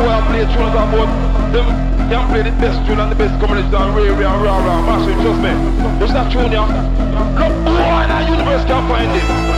boy I play tunes about them can play the best tune and the best community and rare and rah Mash massive, trust me. It's not tune, yeah. Look, boy in the universe can't find it.